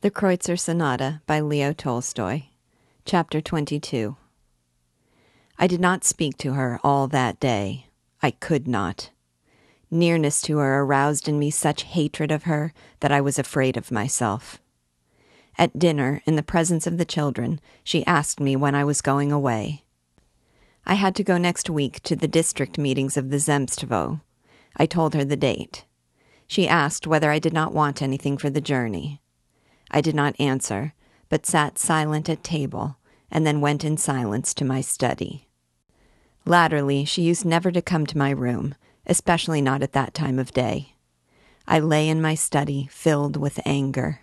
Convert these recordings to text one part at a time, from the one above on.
The Kreutzer Sonata by Leo Tolstoy. Chapter 22. I did not speak to her all that day. I could not. Nearness to her aroused in me such hatred of her that I was afraid of myself. At dinner, in the presence of the children, she asked me when I was going away. I had to go next week to the district meetings of the Zemstvo. I told her the date. She asked whether I did not want anything for the journey. I did not answer, but sat silent at table, and then went in silence to my study. Latterly, she used never to come to my room, especially not at that time of day. I lay in my study, filled with anger.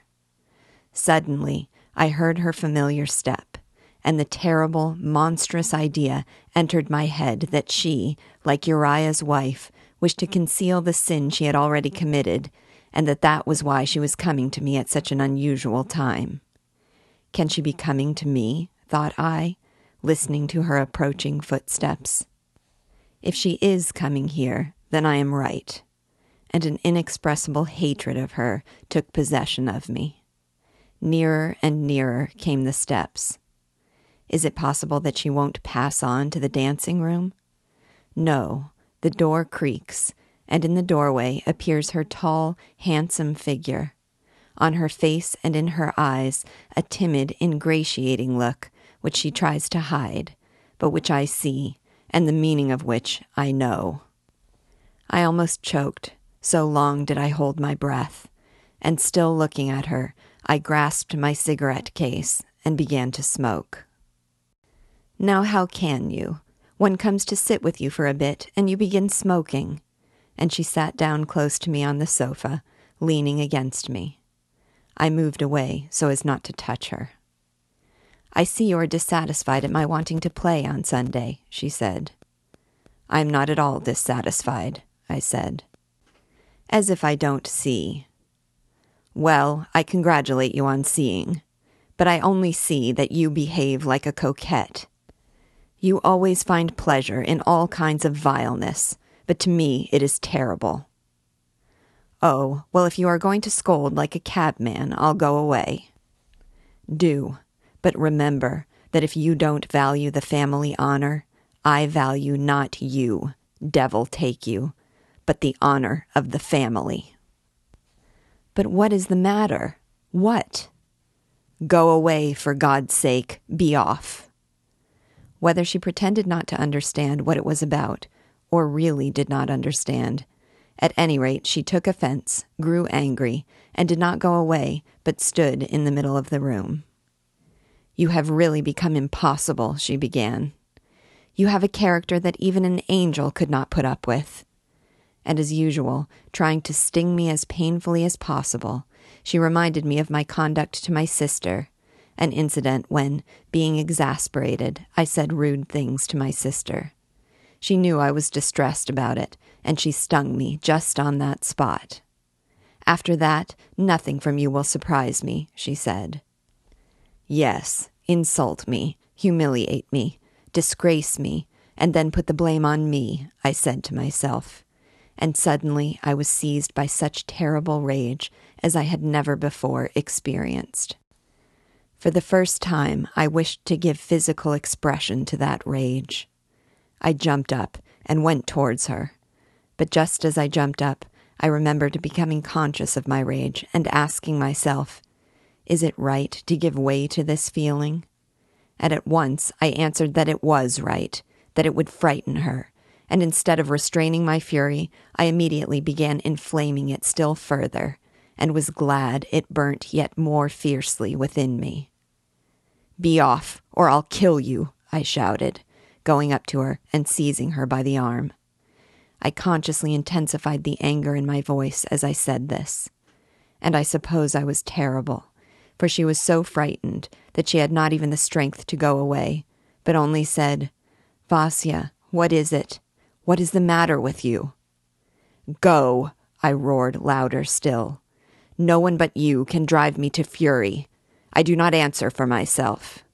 Suddenly, I heard her familiar step, and the terrible, monstrous idea entered my head that she, like Uriah's wife, wished to conceal the sin she had already committed and that that was why she was coming to me at such an unusual time. Can she be coming to me? thought I, listening to her approaching footsteps. If she is coming here, then I am right. And an inexpressible hatred of her took possession of me. Nearer and nearer came the steps. Is it possible that she won't pass on to the dancing room? No, the door creaks, and in the doorway appears her tall, handsome figure. On her face and in her eyes, a timid, ingratiating look, which she tries to hide, but which I see, and the meaning of which I know. I almost choked, so long did I hold my breath, and still looking at her, I grasped my cigarette case and began to smoke. Now, how can you? One comes to sit with you for a bit, and you begin smoking and she sat down close to me on the sofa, leaning against me. I moved away so as not to touch her. I see you are dissatisfied at my wanting to play on Sunday, she said. I am not at all dissatisfied, I said. As if I don't see. Well, I congratulate you on seeing, but I only see that you behave like a coquette. You always find pleasure in all kinds of vileness, but to me it is terrible. Oh, well, if you are going to scold like a cabman, I'll go away. Do, but remember that if you don't value the family honor, I value not you, devil take you, but the honor of the family. But what is the matter? What? Go away, for God's sake, be off. Whether she pretended not to understand what it was about, or really did not understand. At any rate, she took offense, grew angry, and did not go away, but stood in the middle of the room. You have really become impossible, she began. You have a character that even an angel could not put up with. And as usual, trying to sting me as painfully as possible, she reminded me of my conduct to my sister, an incident when, being exasperated, I said rude things to my sister. She knew I was distressed about it, and she stung me just on that spot. After that, nothing from you will surprise me, she said. Yes, insult me, humiliate me, disgrace me, and then put the blame on me, I said to myself. And suddenly I was seized by such terrible rage as I had never before experienced. For the first time, I wished to give physical expression to that rage. I jumped up and went towards her. But just as I jumped up, I remembered becoming conscious of my rage and asking myself, Is it right to give way to this feeling? And at once I answered that it was right, that it would frighten her, and instead of restraining my fury, I immediately began inflaming it still further, and was glad it burnt yet more fiercely within me. Be off, or I'll kill you, I shouted, going up to her and seizing her by the arm. I consciously intensified the anger in my voice as I said this. And I suppose I was terrible, for she was so frightened that she had not even the strength to go away, but only said, Vasya, what is it? What is the matter with you? Go, I roared louder still. No one but you can drive me to fury. I do not answer for myself.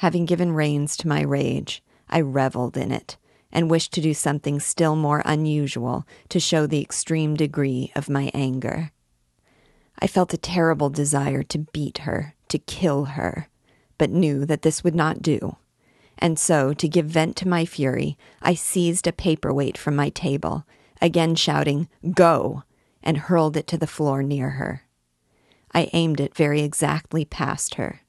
Having given reins to my rage, I reveled in it and wished to do something still more unusual to show the extreme degree of my anger. I felt a terrible desire to beat her, to kill her, but knew that this would not do. And so, to give vent to my fury, I seized a paperweight from my table, again shouting, Go! and hurled it to the floor near her. I aimed it very exactly past her.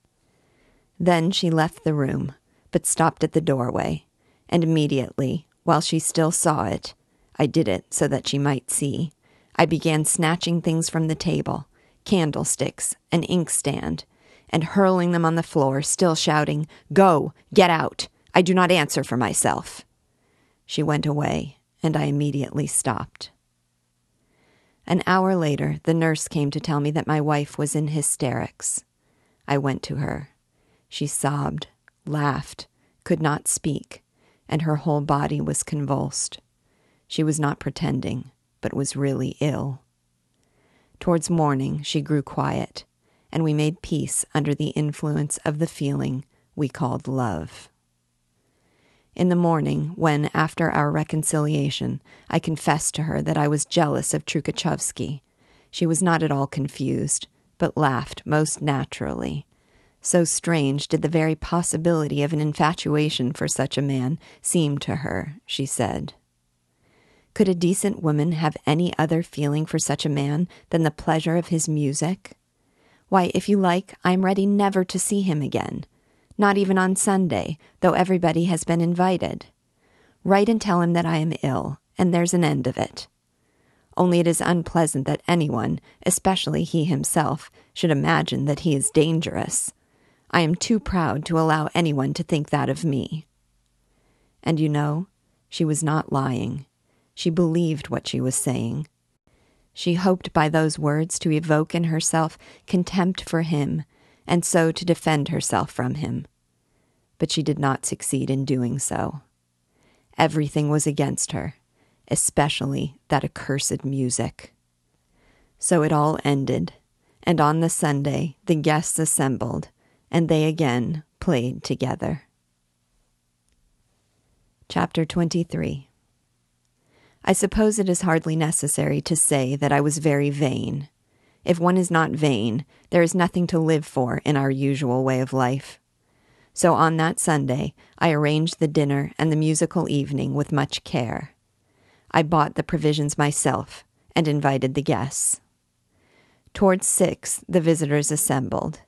Then she left the room, but stopped at the doorway, and immediately, while she still saw it, I did it so that she might see, I began snatching things from the table candlesticks, an inkstand, and hurling them on the floor, still shouting, Go, get out! I do not answer for myself. She went away, and I immediately stopped. An hour later, the nurse came to tell me that my wife was in hysterics. I went to her. She sobbed, laughed, could not speak, and her whole body was convulsed. She was not pretending, but was really ill. Towards morning, she grew quiet, and we made peace under the influence of the feeling we called love. In the morning, when, after our reconciliation, I confessed to her that I was jealous of Trukachevsky, she was not at all confused, but laughed most naturally. So strange did the very possibility of an infatuation for such a man seem to her, she said. Could a decent woman have any other feeling for such a man than the pleasure of his music? Why, if you like, I am ready never to see him again, not even on Sunday, though everybody has been invited. Write and tell him that I am ill, and there's an end of it. Only it is unpleasant that anyone, especially he himself, should imagine that he is dangerous. I am too proud to allow anyone to think that of me. And you know, she was not lying. She believed what she was saying. She hoped by those words to evoke in herself contempt for him, and so to defend herself from him. But she did not succeed in doing so. Everything was against her, especially that accursed music. So it all ended, and on the Sunday the guests assembled, and they again played together. Chapter 23 I suppose it is hardly necessary to say that I was very vain. If one is not vain, there is nothing to live for in our usual way of life. So on that Sunday, I arranged the dinner and the musical evening with much care. I bought the provisions myself and invited the guests. Towards six, the visitors assembled.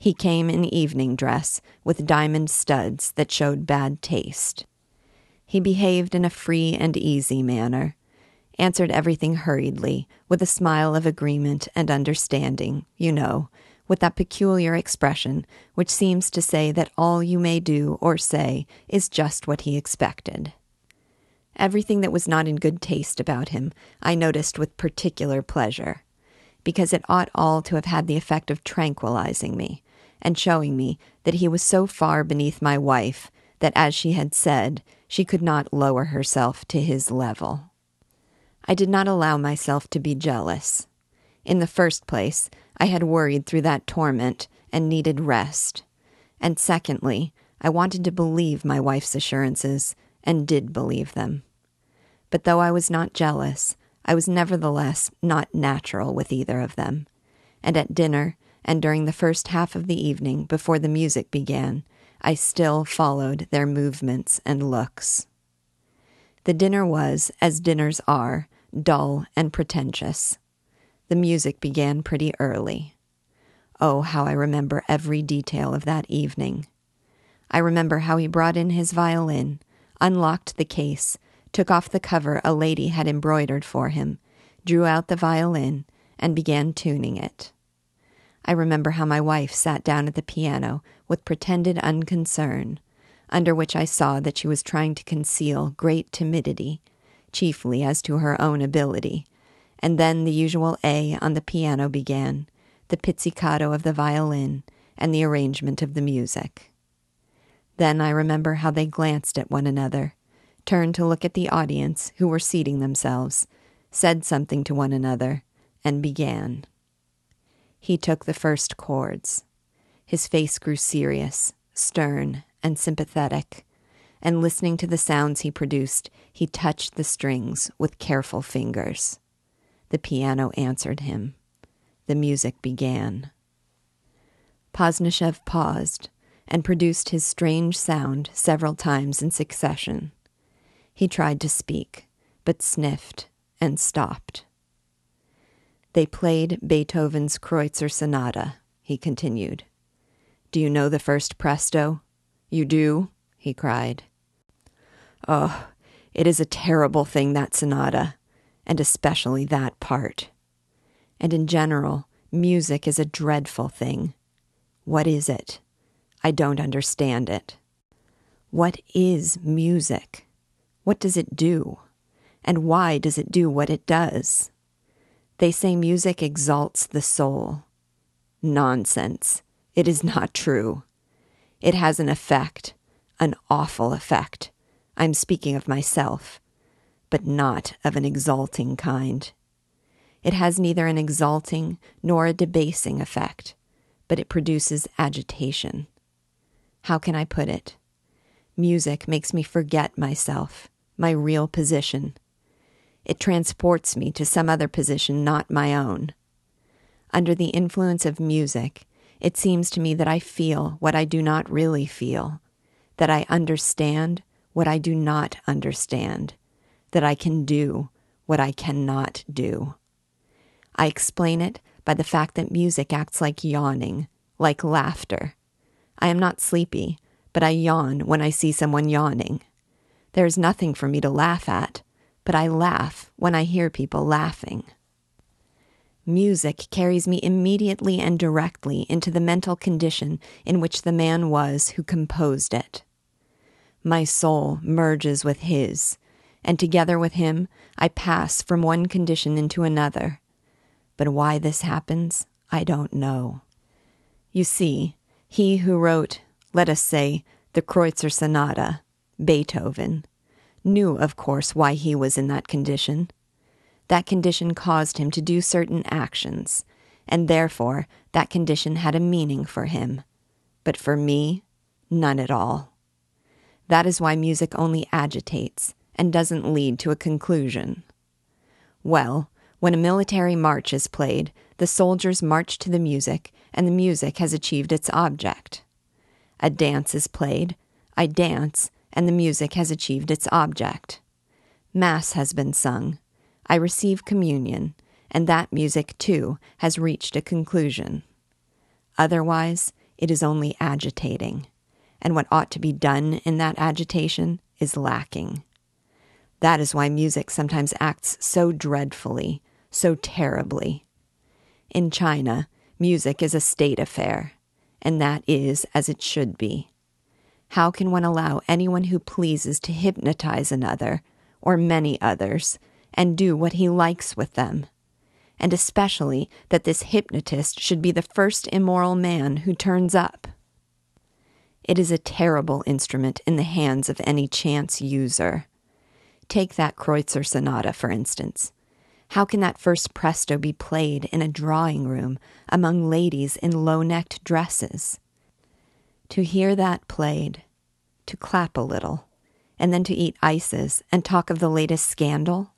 He came in evening dress with diamond studs that showed bad taste. He behaved in a free and easy manner, answered everything hurriedly, with a smile of agreement and understanding, you know, with that peculiar expression which seems to say that all you may do or say is just what he expected. Everything that was not in good taste about him I noticed with particular pleasure, because it ought all to have had the effect of tranquilizing me, and showing me that he was so far beneath my wife that, as she had said, she could not lower herself to his level. I did not allow myself to be jealous. In the first place, I had worried through that torment and needed rest. And secondly, I wanted to believe my wife's assurances, and did believe them. But though I was not jealous, I was nevertheless not natural with either of them. And at dinner, and during the first half of the evening before the music began, I still followed their movements and looks. The dinner was, as dinners are, dull and pretentious. The music began pretty early. Oh, how I remember every detail of that evening. I remember how he brought in his violin, unlocked the case, took off the cover a lady had embroidered for him, drew out the violin, and began tuning it. I remember how my wife sat down at the piano with pretended unconcern, under which I saw that she was trying to conceal great timidity, chiefly as to her own ability, and then the usual A on the piano began, the pizzicato of the violin, and the arrangement of the music. Then I remember how they glanced at one another, turned to look at the audience who were seating themselves, said something to one another, and began. He took the first chords. His face grew serious, stern, and sympathetic, and listening to the sounds he produced, he touched the strings with careful fingers. The piano answered him. the music began. Pozdnyshev paused and produced his strange sound several times in succession. He tried to speak, but sniffed and stopped. They played Beethoven's Kreutzer Sonata, he continued. Do you know the first presto? You do? he cried. Oh, it is a terrible thing, that sonata, and especially that part. And in general, music is a dreadful thing. What is it? I don't understand it. What is music? What does it do? And why does it do what it does? They say music exalts the soul. Nonsense. It is not true. It has an effect, an awful effect. I'm speaking of myself, but not of an exalting kind. It has neither an exalting nor a debasing effect, but it produces agitation. How can I put it? Music makes me forget myself, my real position. It transports me to some other position not my own. Under the influence of music, it seems to me that I feel what I do not really feel, that I understand what I do not understand, that I can do what I cannot do. I explain it by the fact that music acts like yawning, like laughter. I am not sleepy, but I yawn when I see someone yawning. There is nothing for me to laugh at, but I laugh when I hear people laughing. Music carries me immediately and directly into the mental condition in which the man was who composed it. My soul merges with his, and together with him I pass from one condition into another. But why this happens, I don't know. You see, he who wrote, let us say, the Kreutzer Sonata, Beethoven, knew, of course, why he was in that condition that condition caused him to do certain actions, and therefore that condition had a meaning for him. But for me, none at all. That is why music only agitates and doesn't lead to a conclusion. Well, when a military march is played, the soldiers march to the music, and the music has achieved its object. A dance is played, I dance, and the music has achieved its object. Mass has been sung, I receive communion, and that music too has reached a conclusion. Otherwise, it is only agitating, and what ought to be done in that agitation is lacking. That is why music sometimes acts so dreadfully, so terribly. In China, music is a state affair, and that is as it should be. How can one allow anyone who pleases to hypnotize another, or many others, and do what he likes with them. And especially that this hypnotist should be the first immoral man who turns up. It is a terrible instrument in the hands of any chance user. Take that Kreutzer Sonata, for instance. How can that first presto be played in a drawing room among ladies in low necked dresses? To hear that played, to clap a little, and then to eat ices and talk of the latest scandal?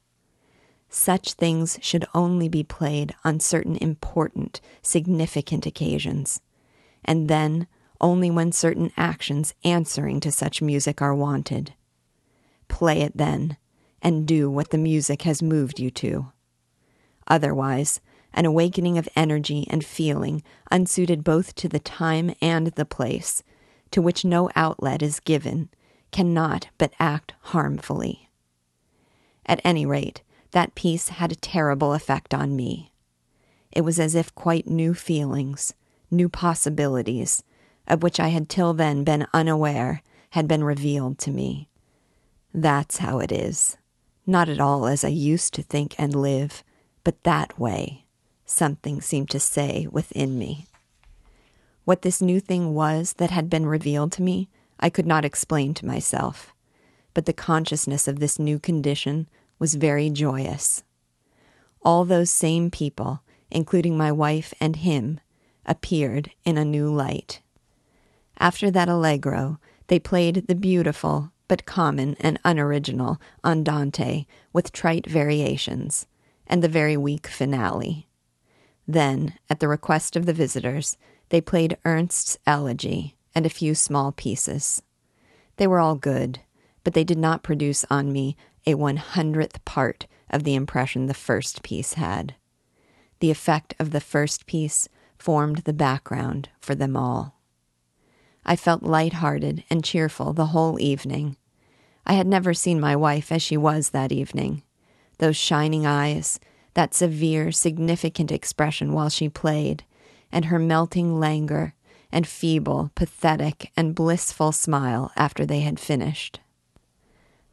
Such things should only be played on certain important, significant occasions, and then only when certain actions answering to such music are wanted. Play it then, and do what the music has moved you to. Otherwise, an awakening of energy and feeling unsuited both to the time and the place, to which no outlet is given, cannot but act harmfully. At any rate, that piece had a terrible effect on me. It was as if quite new feelings, new possibilities, of which I had till then been unaware, had been revealed to me. That's how it is. Not at all as I used to think and live, but that way, something seemed to say within me. What this new thing was that had been revealed to me, I could not explain to myself. But the consciousness of this new condition was very joyous. All those same people, including my wife and him, appeared in a new light. After that allegro, they played the beautiful but common and unoriginal andante with trite variations, and the very weak finale. Then, at the request of the visitors, they played Ernst's elegy and a few small pieces. They were all good, but they did not produce on me a one hundredth part of the impression the first piece had. The effect of the first piece formed the background for them all. I felt light-hearted and cheerful the whole evening. I had never seen my wife as she was that evening. Those shining eyes, that severe, significant expression while she played, and her melting languor and feeble, pathetic, and blissful smile after they had finished.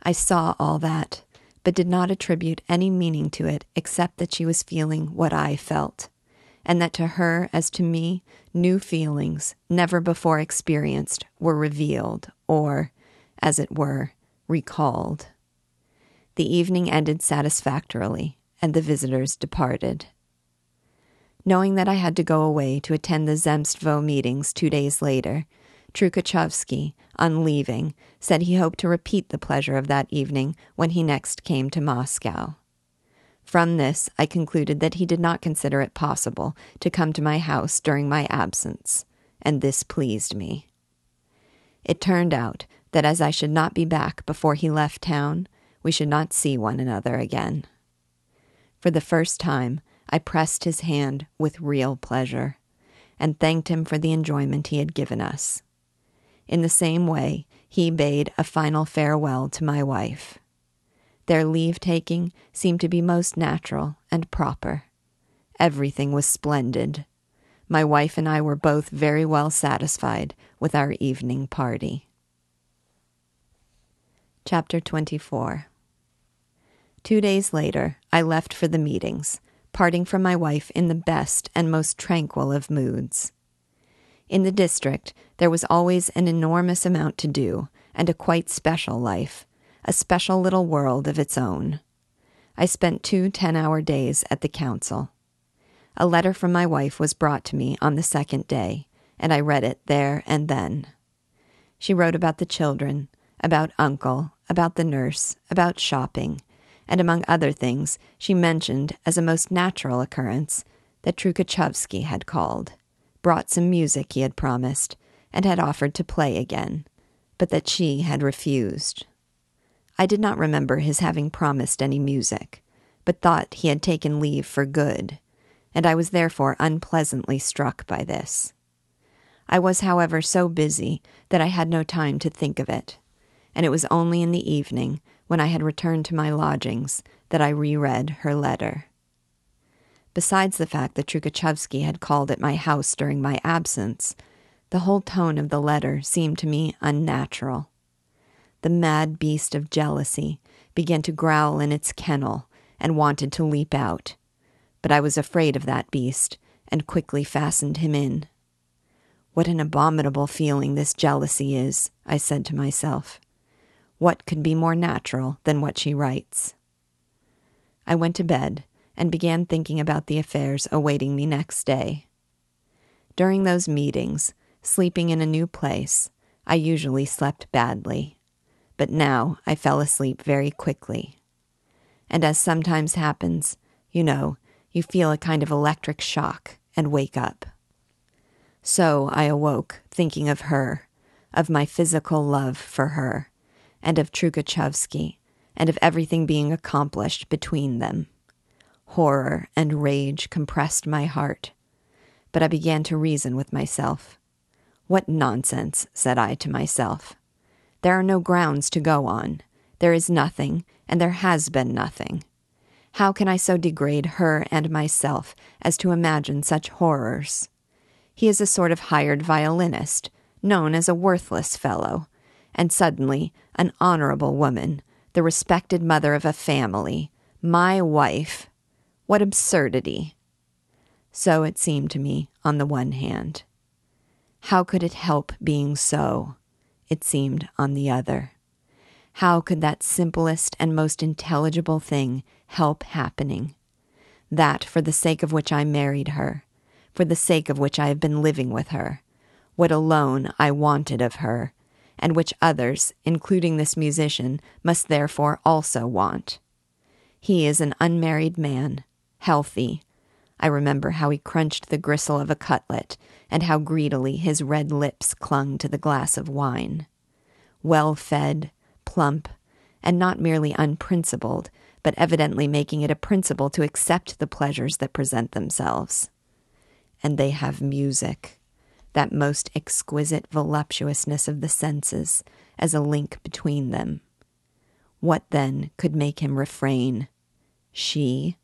I saw all that, but did not attribute any meaning to it except that she was feeling what I felt, and that to her as to me, new feelings, never before experienced, were revealed, or, as it were, recalled. The evening ended satisfactorily, and the visitors departed. Knowing that I had to go away to attend the Zemstvo meetings two days later, Trukachevsky, on leaving, said he hoped to repeat the pleasure of that evening when he next came to Moscow. From this, I concluded that he did not consider it possible to come to my house during my absence, and this pleased me. It turned out that as I should not be back before he left town, we should not see one another again. For the first time, I pressed his hand with real pleasure, and thanked him for the enjoyment he had given us. In the same way, he bade a final farewell to my wife. Their leave taking seemed to be most natural and proper. Everything was splendid. My wife and I were both very well satisfied with our evening party. Chapter 24 Two days later, I left for the meetings, parting from my wife in the best and most tranquil of moods. In the district, there was always an enormous amount to do, and a quite special life, a special little world of its own. I spent two ten hour days at the council. A letter from my wife was brought to me on the second day, and I read it there and then. She wrote about the children, about uncle, about the nurse, about shopping, and among other things, she mentioned as a most natural occurrence that Trukachevsky had called brought some music he had promised, and had offered to play again, but that she had refused. I did not remember his having promised any music, but thought he had taken leave for good, and I was therefore unpleasantly struck by this. I was, however, so busy that I had no time to think of it, and it was only in the evening, when I had returned to my lodgings, that I reread her letter. Besides the fact that Trukachevsky had called at my house during my absence, the whole tone of the letter seemed to me unnatural. The mad beast of jealousy began to growl in its kennel and wanted to leap out, but I was afraid of that beast and quickly fastened him in. What an abominable feeling this jealousy is, I said to myself. What could be more natural than what she writes? I went to bed and began thinking about the affairs awaiting me next day. During those meetings, sleeping in a new place, I usually slept badly, but now I fell asleep very quickly. And as sometimes happens, you know, you feel a kind of electric shock and wake up. So I awoke thinking of her, of my physical love for her, and of Trukachevsky, and of everything being accomplished between them. Horror and rage compressed my heart. But I began to reason with myself. What nonsense, said I to myself. There are no grounds to go on. There is nothing, and there has been nothing. How can I so degrade her and myself as to imagine such horrors? He is a sort of hired violinist, known as a worthless fellow, and suddenly an honorable woman, the respected mother of a family, my wife, what absurdity! So it seemed to me, on the one hand. How could it help being so? It seemed on the other. How could that simplest and most intelligible thing help happening? That for the sake of which I married her, for the sake of which I have been living with her, what alone I wanted of her, and which others, including this musician, must therefore also want. He is an unmarried man, healthy, I remember how he crunched the gristle of a cutlet and how greedily his red lips clung to the glass of wine. Well fed, plump, and not merely unprincipled, but evidently making it a principle to accept the pleasures that present themselves. And they have music, that most exquisite voluptuousness of the senses, as a link between them. What then could make him refrain? She?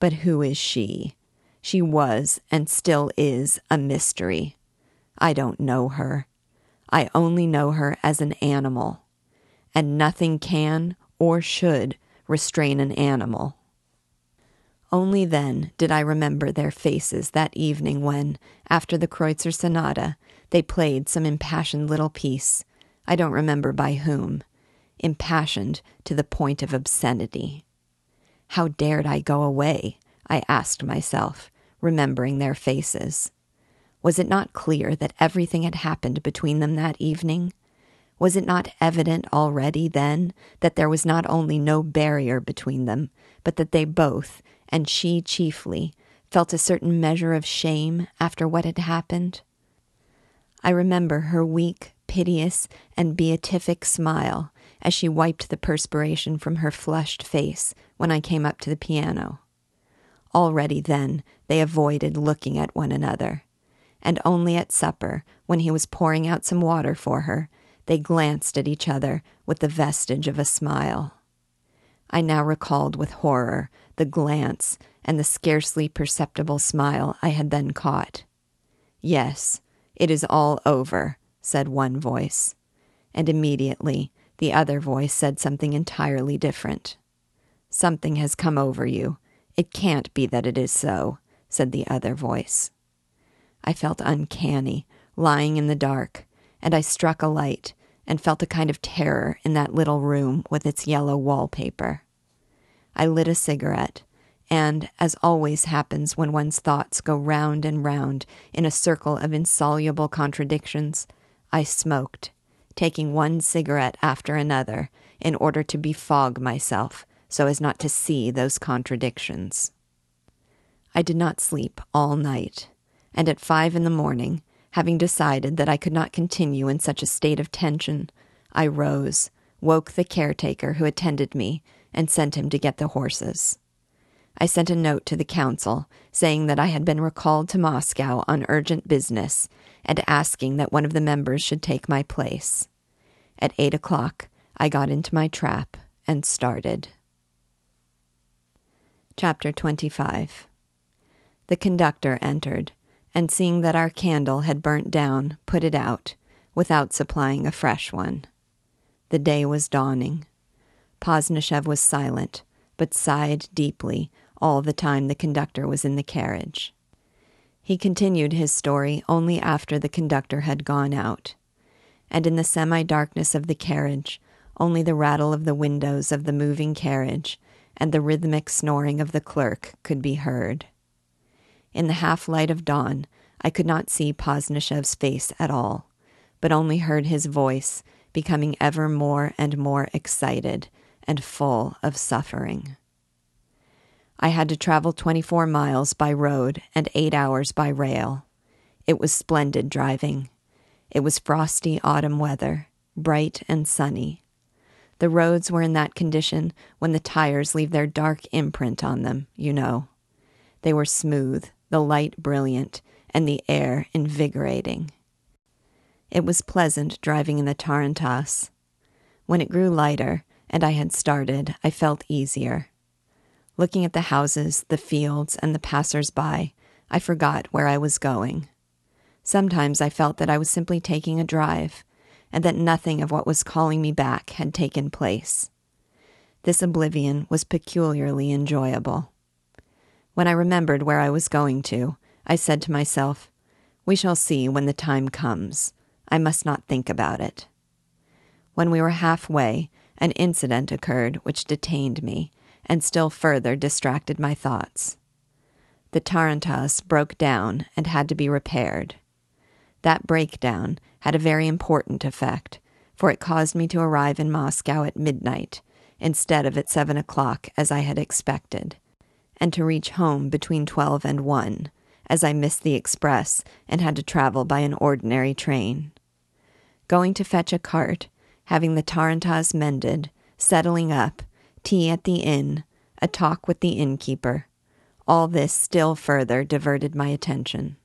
But who is she? She was and still is a mystery. I don't know her. I only know her as an animal, and nothing can or should restrain an animal. Only then did I remember their faces that evening when, after the Kreutzer Sonata, they played some impassioned little piece, I don't remember by whom, impassioned to the point of obscenity. How dared I go away? I asked myself, remembering their faces. Was it not clear that everything had happened between them that evening? Was it not evident already then that there was not only no barrier between them, but that they both, and she chiefly, felt a certain measure of shame after what had happened? I remember her weak, piteous, and beatific smile as she wiped the perspiration from her flushed face when I came up to the piano. Already then they avoided looking at one another, and only at supper, when he was pouring out some water for her, they glanced at each other with the vestige of a smile. I now recalled with horror the glance and the scarcely perceptible smile I had then caught. Yes, it is all over, said one voice, and immediately the other voice said something entirely different. Something has come over you. It can't be that it is so, said the other voice. I felt uncanny, lying in the dark, and I struck a light and felt a kind of terror in that little room with its yellow wallpaper. I lit a cigarette, and, as always happens when one's thoughts go round and round in a circle of insoluble contradictions, I smoked, taking one cigarette after another in order to befog myself so as not to see those contradictions. I did not sleep all night, and at five in the morning, having decided that I could not continue in such a state of tension, I rose, woke the caretaker who attended me, and sent him to get the horses. I sent a note to the council saying that I had been recalled to Moscow on urgent business and asking that one of the members should take my place. At eight o'clock, I got into my trap and started. Chapter 25 The conductor entered, and seeing that our candle had burnt down, put it out, without supplying a fresh one. The day was dawning. Pozdnyshev was silent, but sighed deeply all the time the conductor was in the carriage. He continued his story only after the conductor had gone out, and in the semi darkness of the carriage, only the rattle of the windows of the moving carriage and the rhythmic snoring of the clerk could be heard. In the half light of dawn, I could not see Pozdnyshev's face at all, but only heard his voice becoming ever more and more excited and full of suffering. I had to travel 24 miles by road and eight hours by rail. It was splendid driving. It was frosty autumn weather, bright and sunny. The roads were in that condition when the tires leave their dark imprint on them, you know. They were smooth, the light brilliant, and the air invigorating. It was pleasant driving in the Tarantass. When it grew lighter, and I had started, I felt easier. Looking at the houses, the fields, and the passers by, I forgot where I was going. Sometimes I felt that I was simply taking a drive, and that nothing of what was calling me back had taken place. This oblivion was peculiarly enjoyable. When I remembered where I was going to, I said to myself, We shall see when the time comes. I must not think about it. When we were halfway, an incident occurred which detained me and still further distracted my thoughts. The Tarantass broke down and had to be repaired. That breakdown had a very important effect, for it caused me to arrive in Moscow at midnight instead of at seven o'clock as I had expected, and to reach home between 12 and 1, as I missed the express and had to travel by an ordinary train. Going to fetch a cart, having the tarantass mended, settling up, tea at the inn, a talk with the innkeeper, all this still further diverted my attention.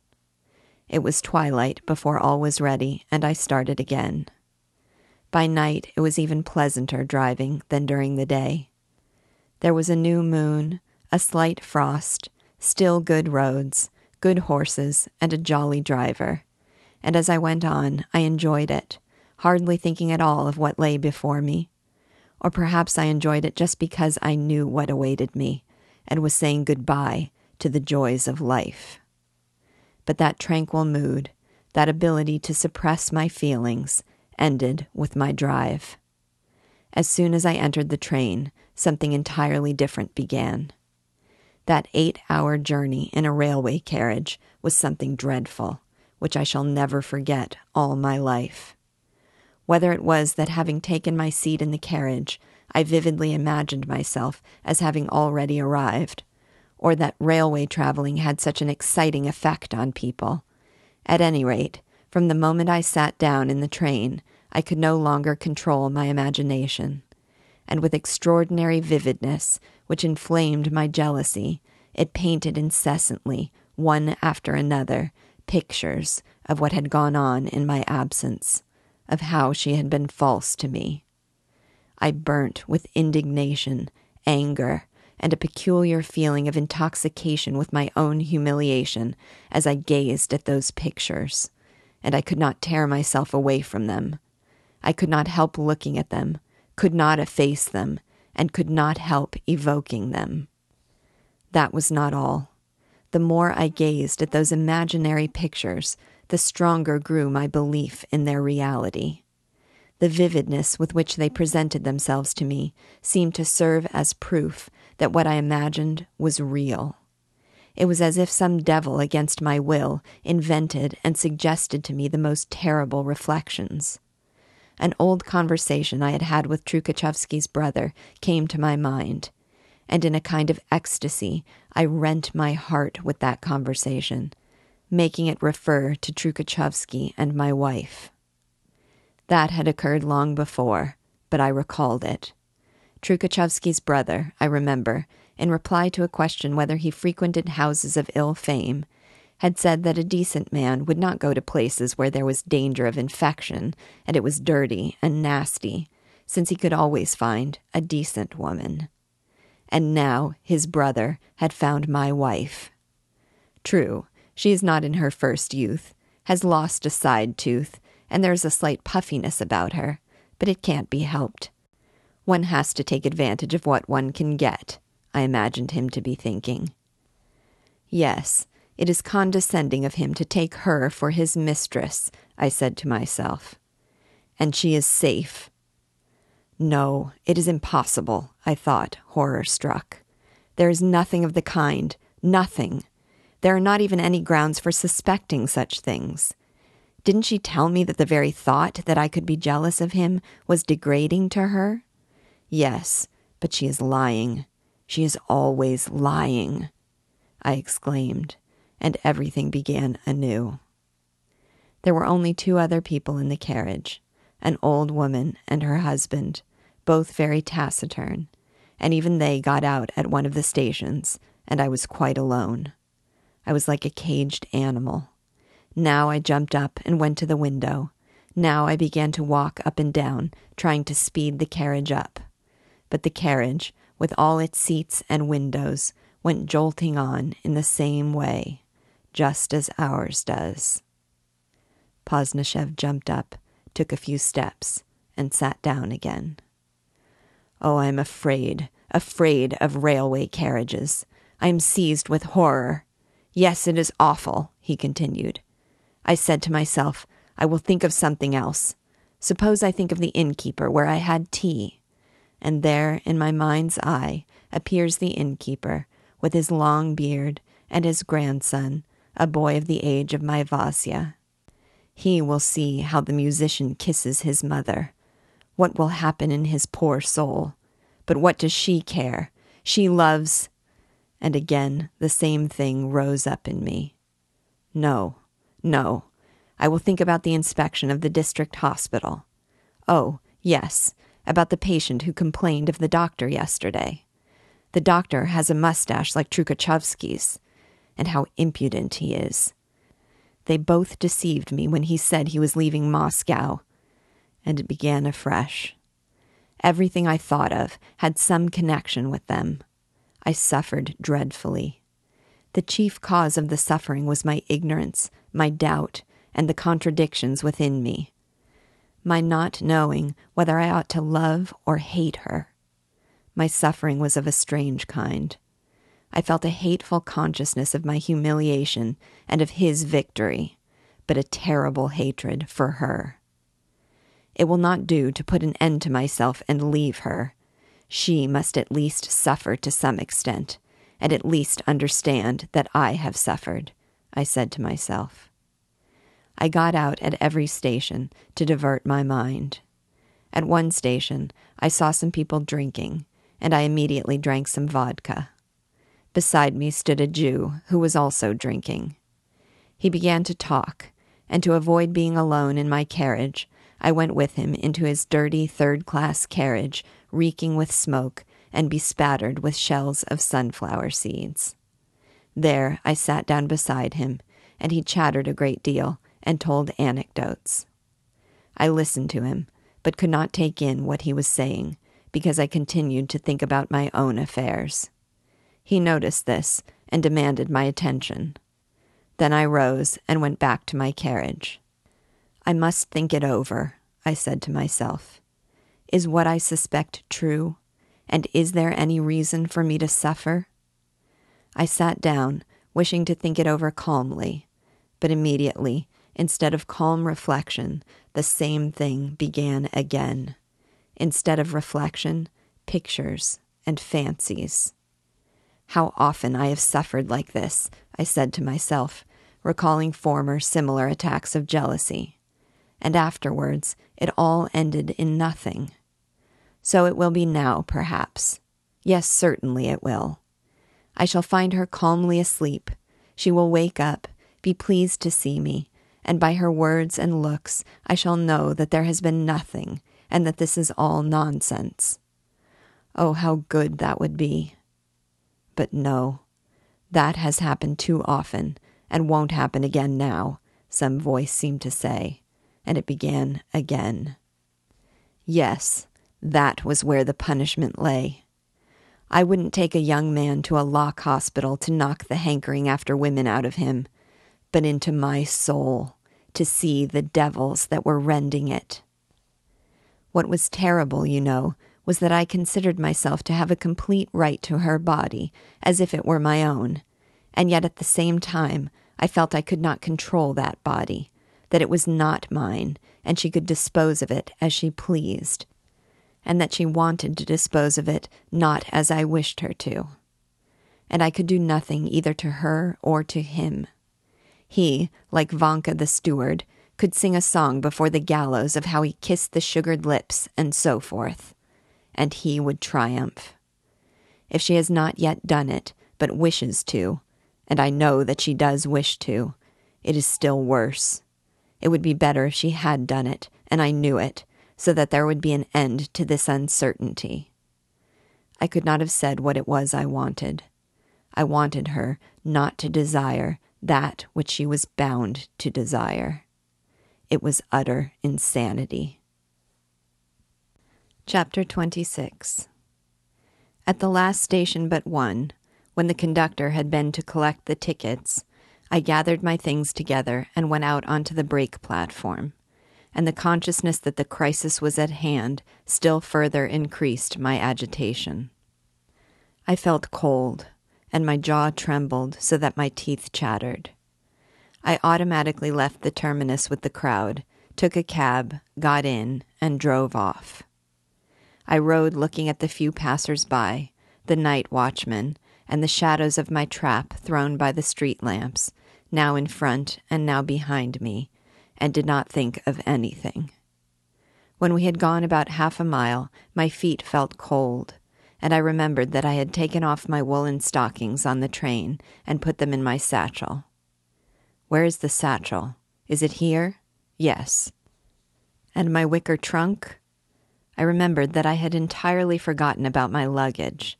It was twilight before all was ready, and I started again. By night, it was even pleasanter driving than during the day. There was a new moon, a slight frost, still good roads, good horses, and a jolly driver. And as I went on, I enjoyed it, hardly thinking at all of what lay before me. Or perhaps I enjoyed it just because I knew what awaited me and was saying goodbye to the joys of life. But that tranquil mood, that ability to suppress my feelings, ended with my drive. As soon as I entered the train, something entirely different began. That eight hour journey in a railway carriage was something dreadful, which I shall never forget all my life. Whether it was that having taken my seat in the carriage, I vividly imagined myself as having already arrived, or that railway traveling had such an exciting effect on people. At any rate, from the moment I sat down in the train, I could no longer control my imagination. And with extraordinary vividness, which inflamed my jealousy, it painted incessantly, one after another, pictures of what had gone on in my absence, of how she had been false to me. I burnt with indignation, anger, and a peculiar feeling of intoxication with my own humiliation as I gazed at those pictures, and I could not tear myself away from them. I could not help looking at them, could not efface them, and could not help evoking them. That was not all. The more I gazed at those imaginary pictures, the stronger grew my belief in their reality. The vividness with which they presented themselves to me seemed to serve as proof that what I imagined was real. It was as if some devil against my will invented and suggested to me the most terrible reflections. An old conversation I had had with Trukachevsky's brother came to my mind, and in a kind of ecstasy I rent my heart with that conversation, making it refer to Trukachevsky and my wife. That had occurred long before, but I recalled it. Trukachevsky's brother, I remember, in reply to a question whether he frequented houses of ill fame, had said that a decent man would not go to places where there was danger of infection and it was dirty and nasty, since he could always find a decent woman. And now his brother had found my wife. True, she is not in her first youth, has lost a side tooth, and there is a slight puffiness about her, but it can't be helped. One has to take advantage of what one can get, I imagined him to be thinking. Yes, it is condescending of him to take her for his mistress, I said to myself. And she is safe. No, it is impossible, I thought, horror struck. There is nothing of the kind, nothing. There are not even any grounds for suspecting such things. Didn't she tell me that the very thought that I could be jealous of him was degrading to her? Yes, but she is lying. She is always lying, I exclaimed, and everything began anew. There were only two other people in the carriage an old woman and her husband, both very taciturn, and even they got out at one of the stations, and I was quite alone. I was like a caged animal. Now I jumped up and went to the window. Now I began to walk up and down, trying to speed the carriage up. But the carriage, with all its seats and windows, went jolting on in the same way, just as ours does. Pozdnyshev jumped up, took a few steps, and sat down again. Oh, I am afraid, afraid of railway carriages. I am seized with horror. Yes, it is awful, he continued. I said to myself, I will think of something else. Suppose I think of the innkeeper where I had tea. And there, in my mind's eye, appears the innkeeper, with his long beard, and his grandson, a boy of the age of my Vasya. He will see how the musician kisses his mother. What will happen in his poor soul? But what does she care? She loves. And again the same thing rose up in me. No, no, I will think about the inspection of the district hospital. Oh, yes, about the patient who complained of the doctor yesterday. The doctor has a mustache like Trukachevsky's, and how impudent he is. They both deceived me when he said he was leaving Moscow, and it began afresh. Everything I thought of had some connection with them. I suffered dreadfully. The chief cause of the suffering was my ignorance, my doubt, and the contradictions within me. My not knowing whether I ought to love or hate her. My suffering was of a strange kind. I felt a hateful consciousness of my humiliation and of his victory, but a terrible hatred for her. It will not do to put an end to myself and leave her. She must at least suffer to some extent, and at least understand that I have suffered, I said to myself. I got out at every station to divert my mind. At one station, I saw some people drinking, and I immediately drank some vodka. Beside me stood a Jew who was also drinking. He began to talk, and to avoid being alone in my carriage, I went with him into his dirty third class carriage, reeking with smoke and bespattered with shells of sunflower seeds. There I sat down beside him, and he chattered a great deal and told anecdotes. I listened to him, but could not take in what he was saying, because I continued to think about my own affairs. He noticed this and demanded my attention. Then I rose and went back to my carriage. I must think it over, I said to myself. Is what I suspect true? And is there any reason for me to suffer? I sat down, wishing to think it over calmly, but immediately, instead of calm reflection, the same thing began again. Instead of reflection, pictures and fancies. How often I have suffered like this, I said to myself, recalling former similar attacks of jealousy and afterwards it all ended in nothing. So it will be now, perhaps. Yes, certainly it will. I shall find her calmly asleep. She will wake up, be pleased to see me, and by her words and looks I shall know that there has been nothing, and that this is all nonsense. Oh, how good that would be! But no, that has happened too often, and won't happen again now, some voice seemed to say and it began again. Yes, that was where the punishment lay. I wouldn't take a young man to a lock hospital to knock the hankering after women out of him, but into my soul to see the devils that were rending it. What was terrible, you know, was that I considered myself to have a complete right to her body, as if it were my own, and yet at the same time I felt I could not control that body, that it was not mine, and she could dispose of it as she pleased, and that she wanted to dispose of it not as I wished her to. And I could do nothing either to her or to him. He, like Vanka the steward, could sing a song before the gallows of how he kissed the sugared lips and so forth, and he would triumph. If she has not yet done it, but wishes to, and I know that she does wish to, it is still worse. It would be better if she had done it, and I knew it, so that there would be an end to this uncertainty. I could not have said what it was I wanted. I wanted her not to desire that which she was bound to desire. It was utter insanity. Chapter 26 At the last station but one, when the conductor had been to collect the tickets, I gathered my things together and went out onto the brake platform, and the consciousness that the crisis was at hand still further increased my agitation. I felt cold, and my jaw trembled so that my teeth chattered. I automatically left the terminus with the crowd, took a cab, got in, and drove off. I rode looking at the few passers by, the night watchman, and the shadows of my trap thrown by the street lamps, now in front and now behind me, and did not think of anything. When we had gone about half a mile, my feet felt cold, and I remembered that I had taken off my woolen stockings on the train and put them in my satchel. Where is the satchel? Is it here? Yes. And my wicker trunk? I remembered that I had entirely forgotten about my luggage,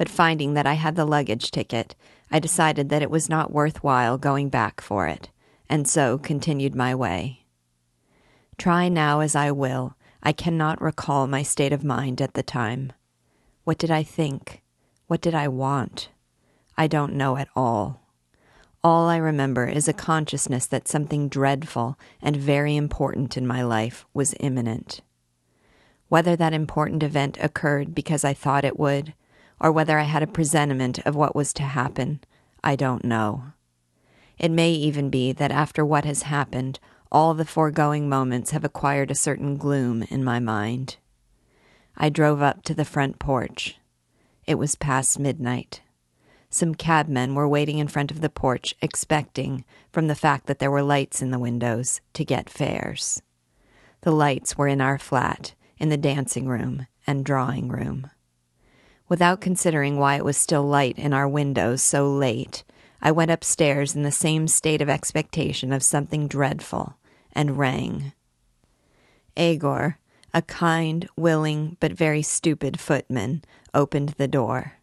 but finding that I had the luggage ticket, I decided that it was not worthwhile going back for it, and so continued my way. Try now as I will, I cannot recall my state of mind at the time. What did I think? What did I want? I don't know at all. All I remember is a consciousness that something dreadful and very important in my life was imminent. Whether that important event occurred because I thought it would, or whether I had a presentiment of what was to happen, I don't know. It may even be that after what has happened, all the foregoing moments have acquired a certain gloom in my mind. I drove up to the front porch. It was past midnight. Some cabmen were waiting in front of the porch, expecting, from the fact that there were lights in the windows, to get fares. The lights were in our flat, in the dancing room and drawing room. Without considering why it was still light in our windows so late, I went upstairs in the same state of expectation of something dreadful and rang. Egor, a kind, willing, but very stupid footman, opened the door.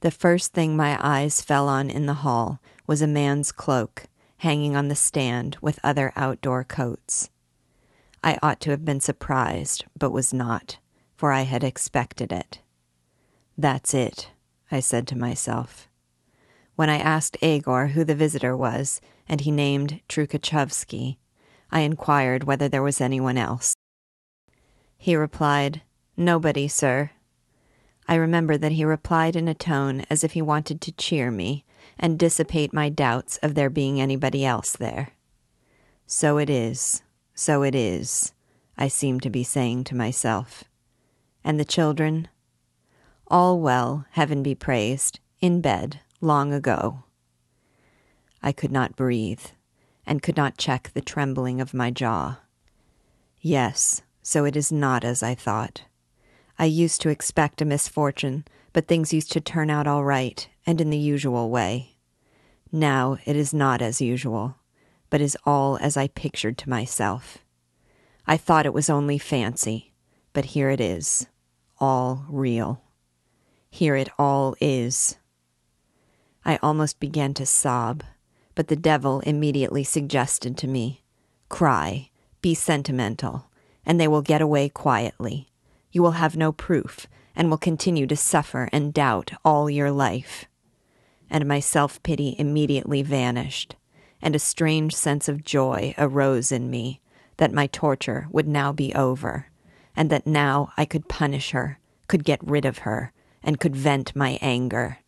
The first thing my eyes fell on in the hall was a man's cloak hanging on the stand with other outdoor coats. I ought to have been surprised, but was not, for I had expected it. That's it, I said to myself. When I asked Egor who the visitor was, and he named Trukhachevsky, I inquired whether there was anyone else. He replied, Nobody, sir. I remember that he replied in a tone as if he wanted to cheer me and dissipate my doubts of there being anybody else there. So it is, so it is, I seem to be saying to myself. And the children? All well, heaven be praised, in bed, long ago. I could not breathe and could not check the trembling of my jaw. Yes, so it is not as I thought. I used to expect a misfortune, but things used to turn out all right and in the usual way. Now it is not as usual, but is all as I pictured to myself. I thought it was only fancy, but here it is, all real. Here it all is. I almost began to sob but the devil immediately suggested to me Cry, be sentimental, and they will get away quietly. You will have no proof, and will continue to suffer and doubt all your life. And my self pity immediately vanished, and a strange sense of joy arose in me that my torture would now be over, and that now I could punish her, could get rid of her, and could vent my anger.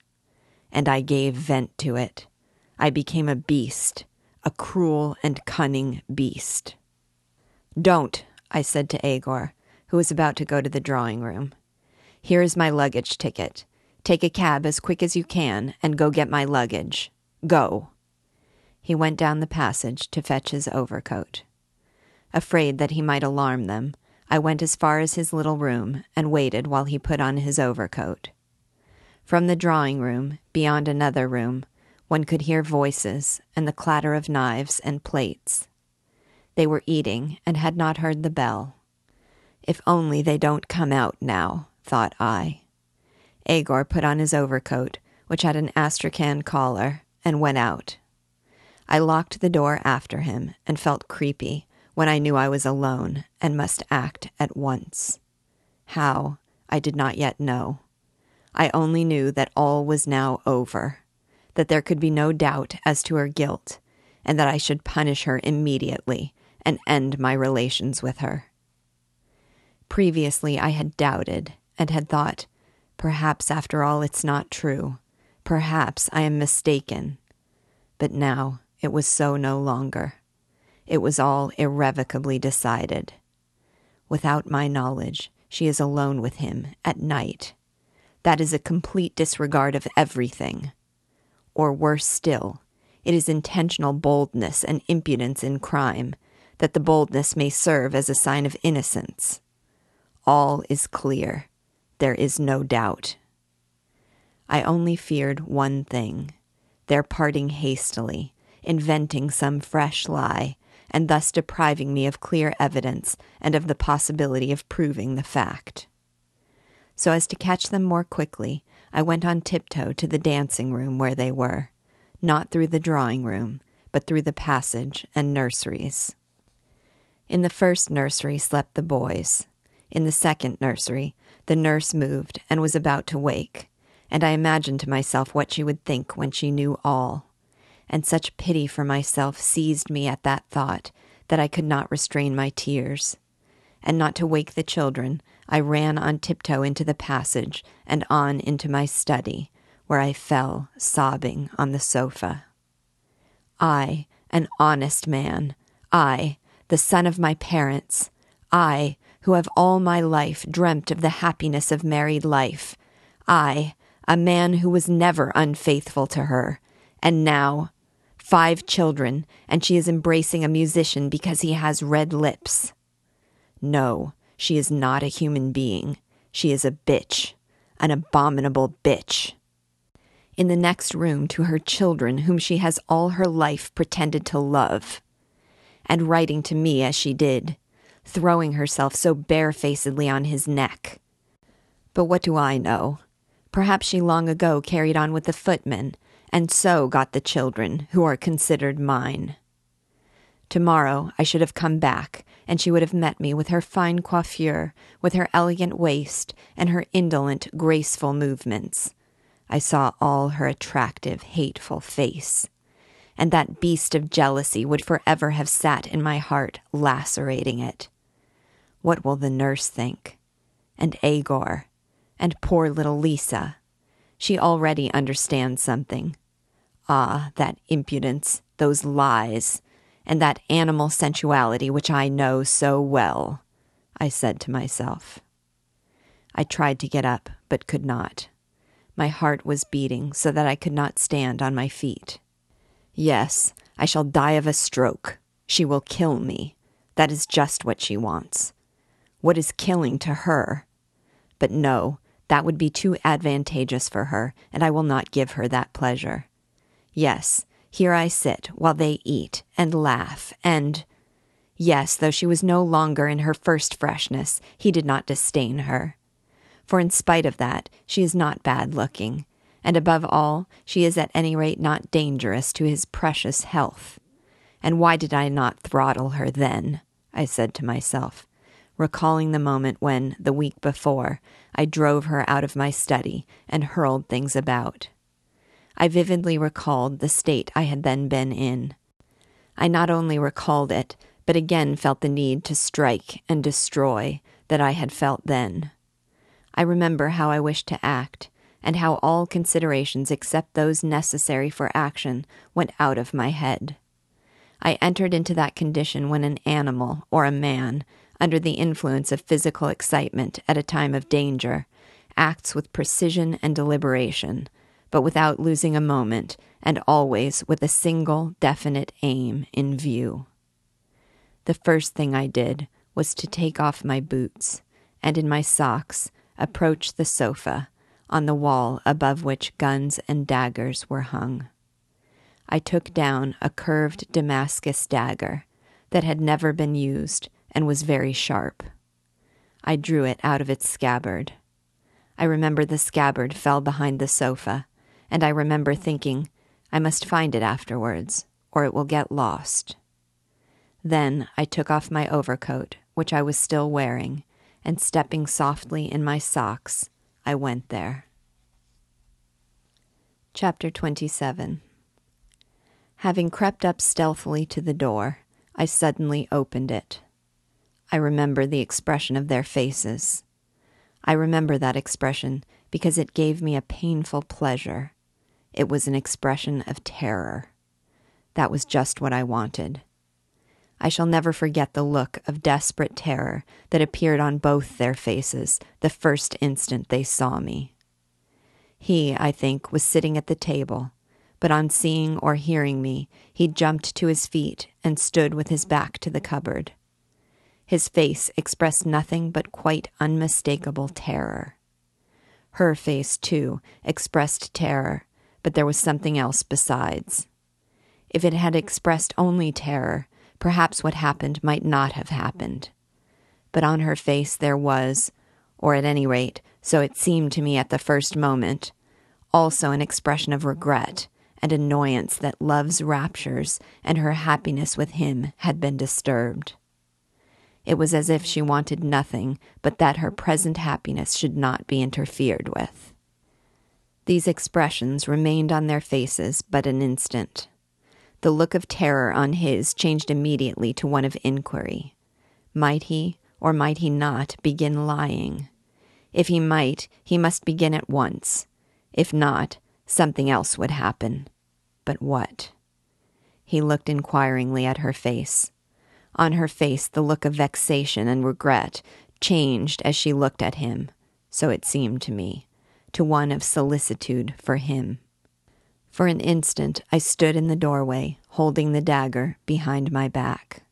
And I gave vent to it I became a beast, a cruel and cunning beast. Don't, I said to Egor, who was about to go to the drawing room. Here is my luggage ticket. Take a cab as quick as you can and go get my luggage. Go. He went down the passage to fetch his overcoat. Afraid that he might alarm them, I went as far as his little room and waited while he put on his overcoat. From the drawing room, beyond another room, one could hear voices and the clatter of knives and plates. They were eating and had not heard the bell. If only they don't come out now, thought I. Egor put on his overcoat, which had an astrakhan collar, and went out. I locked the door after him and felt creepy when I knew I was alone and must act at once. How, I did not yet know. I only knew that all was now over that there could be no doubt as to her guilt, and that I should punish her immediately and end my relations with her. Previously, I had doubted and had thought, perhaps after all it's not true. Perhaps I am mistaken. But now it was so no longer. It was all irrevocably decided. Without my knowledge, she is alone with him at night. That is a complete disregard of everything or worse still, it is intentional boldness and impudence in crime, that the boldness may serve as a sign of innocence. All is clear. there is no doubt. I only feared one thing their parting hastily, inventing some fresh lie, and thus depriving me of clear evidence and of the possibility of proving the fact. So as to catch them more quickly, I went on tiptoe to the dancing room where they were, not through the drawing room, but through the passage and nurseries. In the first nursery slept the boys. In the second nursery, the nurse moved and was about to wake, and I imagined to myself what she would think when she knew all. And such pity for myself seized me at that thought that I could not restrain my tears. And not to wake the children, I ran on tiptoe into the passage and on into my study, where I fell sobbing on the sofa. I, an honest man, I, the son of my parents, I, who have all my life dreamt of the happiness of married life, I, a man who was never unfaithful to her, and now five children, and she is embracing a musician because he has red lips. No, she is not a human being. She is a bitch, an abominable bitch. In the next room to her children, whom she has all her life pretended to love and writing to me as she did, throwing herself so barefacedly on his neck. But what do I know? Perhaps she long ago carried on with the footman, and so got the children, who are considered mine. Tomorrow I should have come back, and she would have met me with her fine coiffure, with her elegant waist, and her indolent, graceful movements. I saw all her attractive, hateful face and that beast of jealousy would forever have sat in my heart, lacerating it. What will the nurse think? And Egor? And poor little Lisa? She already understands something. Ah, that impudence, those lies, and that animal sensuality which I know so well, I said to myself. I tried to get up, but could not. My heart was beating so that I could not stand on my feet. Yes, I shall die of a stroke. She will kill me. That is just what she wants. What is killing to her? But no, that would be too advantageous for her, and I will not give her that pleasure. Yes, here I sit while they eat and laugh and. Yes, though she was no longer in her first freshness, he did not disdain her. For in spite of that, she is not bad looking, and above all, she is at any rate not dangerous to his precious health. And why did I not throttle her then? I said to myself, recalling the moment when, the week before, I drove her out of my study and hurled things about. I vividly recalled the state I had then been in. I not only recalled it, but again felt the need to strike and destroy that I had felt then. I remember how I wished to act, and how all considerations except those necessary for action went out of my head. I entered into that condition when an animal or a man, under the influence of physical excitement at a time of danger, acts with precision and deliberation, but without losing a moment, and always with a single definite aim in view. The first thing I did was to take off my boots, and in my socks approach the sofa on the wall above which guns and daggers were hung. I took down a curved Damascus dagger that had never been used and was very sharp. I drew it out of its scabbard. I remember the scabbard fell behind the sofa, and I remember thinking, I must find it afterwards, or it will get lost. Then I took off my overcoat, which I was still wearing, and stepping softly in my socks, I went there. Chapter 27 Having crept up stealthily to the door, I suddenly opened it. I remember the expression of their faces. I remember that expression because it gave me a painful pleasure. It was an expression of terror. That was just what I wanted. I shall never forget the look of desperate terror that appeared on both their faces the first instant they saw me. He, I think, was sitting at the table, but on seeing or hearing me, he jumped to his feet and stood with his back to the cupboard. His face expressed nothing but quite unmistakable terror. Her face, too, expressed terror, but there was something else besides. If it had expressed only terror, perhaps what happened might not have happened. But on her face there was, or at any rate, so it seemed to me at the first moment, also an expression of regret and annoyance that love's raptures and her happiness with him had been disturbed. It was as if she wanted nothing but that her present happiness should not be interfered with. These expressions remained on their faces but an instant. The look of terror on his changed immediately to one of inquiry. Might he, or might he not, begin lying? If he might, he must begin at once. If not, something else would happen. But what? He looked inquiringly at her face. On her face, the look of vexation and regret changed as she looked at him, so it seemed to me, to one of solicitude for him. For an instant, I stood in the doorway, holding the dagger behind my back.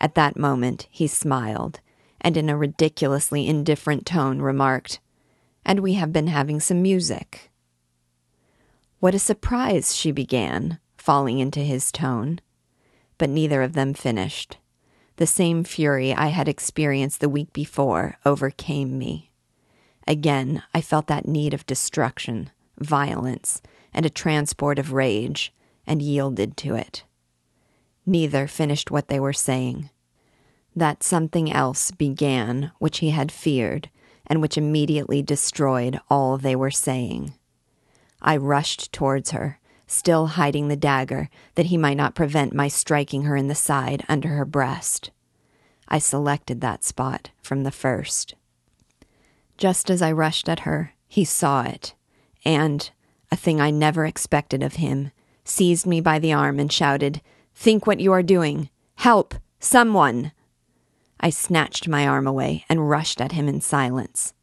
At that moment, he smiled, and in a ridiculously indifferent tone remarked, And we have been having some music. What a surprise, she began, falling into his tone. But neither of them finished. The same fury I had experienced the week before overcame me. Again, I felt that need of destruction, violence, and a transport of rage, and yielded to it. Neither finished what they were saying. That something else began which he had feared, and which immediately destroyed all they were saying. I rushed towards her, still hiding the dagger, that he might not prevent my striking her in the side under her breast. I selected that spot from the first. Just as I rushed at her, he saw it, and, a thing I never expected of him, seized me by the arm and shouted, Think what you are doing! Help! Someone! I snatched my arm away and rushed at him in silence.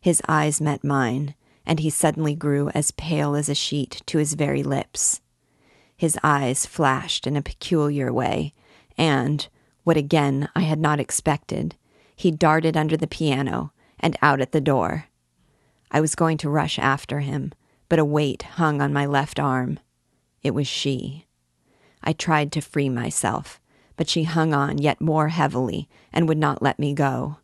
His eyes met mine, and he suddenly grew as pale as a sheet to his very lips. His eyes flashed in a peculiar way, and, what again I had not expected, he darted under the piano and out at the door. I was going to rush after him, but a weight hung on my left arm. It was she. I tried to free myself, but she hung on yet more heavily and would not let me go.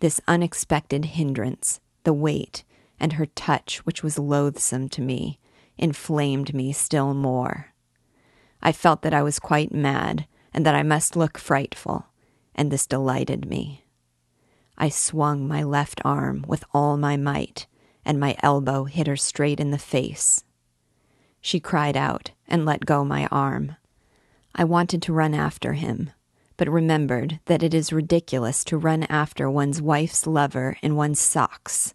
This unexpected hindrance, the weight, and her touch, which was loathsome to me, inflamed me still more. I felt that I was quite mad and that I must look frightful, and this delighted me. I swung my left arm with all my might, and my elbow hit her straight in the face. She cried out and let go my arm. I wanted to run after him, but remembered that it is ridiculous to run after one's wife's lover in one's socks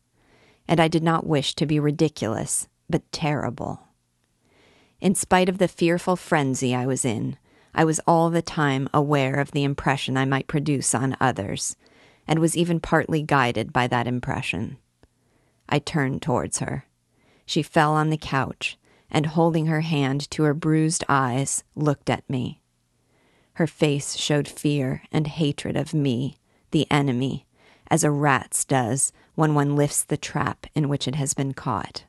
and I did not wish to be ridiculous, but terrible. In spite of the fearful frenzy I was in, I was all the time aware of the impression I might produce on others, and was even partly guided by that impression. I turned towards her. She fell on the couch, and holding her hand to her bruised eyes, looked at me. Her face showed fear and hatred of me, the enemy, as a rat's does when one lifts the trap in which it has been caught.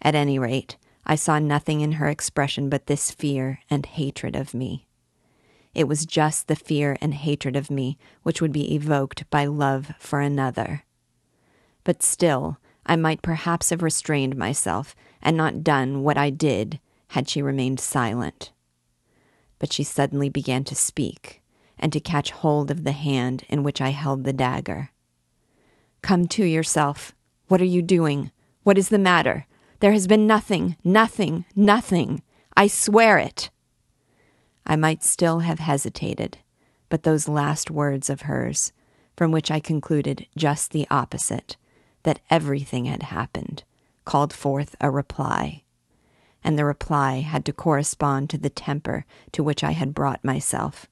At any rate, I saw nothing in her expression but this fear and hatred of me. It was just the fear and hatred of me which would be evoked by love for another. But still, I might perhaps have restrained myself and not done what I did had she remained silent. But she suddenly began to speak and to catch hold of the hand in which I held the dagger. Come to yourself. What are you doing? What is the matter? There has been nothing, nothing, nothing. I swear it. I might still have hesitated, but those last words of hers, from which I concluded just the opposite, that everything had happened, called forth a reply. And the reply had to correspond to the temper to which I had brought myself,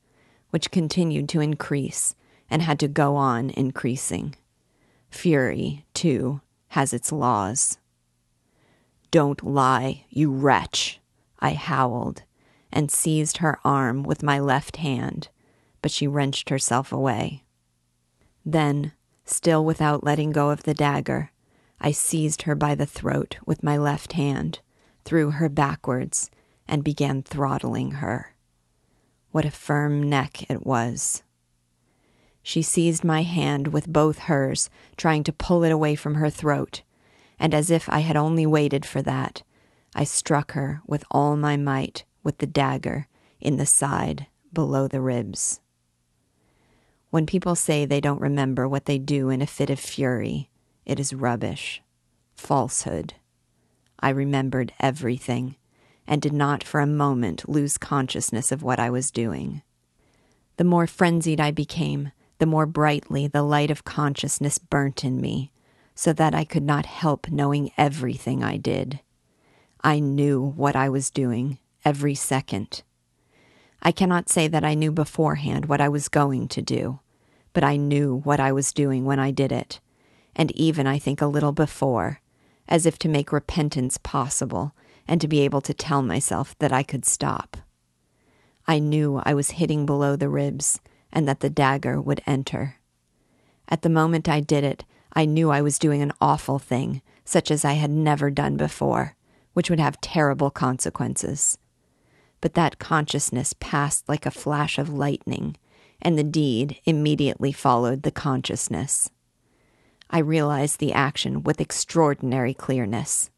which continued to increase and had to go on increasing. Fury, too, has its laws. Don't lie, you wretch, I howled, and seized her arm with my left hand, but she wrenched herself away. Then, still without letting go of the dagger, I seized her by the throat with my left hand, threw her backwards, and began throttling her. What a firm neck it was. She seized my hand with both hers, trying to pull it away from her throat, and as if I had only waited for that, I struck her with all my might with the dagger in the side below the ribs. When people say they don't remember what they do in a fit of fury, it is rubbish, falsehood. I remembered everything and did not for a moment lose consciousness of what I was doing. The more frenzied I became, the more brightly the light of consciousness burnt in me, so that I could not help knowing everything I did. I knew what I was doing every second. I cannot say that I knew beforehand what I was going to do, but I knew what I was doing when I did it, and even I think a little before, as if to make repentance possible and to be able to tell myself that I could stop. I knew I was hitting below the ribs and that the dagger would enter. At the moment I did it, I knew I was doing an awful thing, such as I had never done before, which would have terrible consequences but that consciousness passed like a flash of lightning, and the deed immediately followed the consciousness. I realized the action with extraordinary clearness.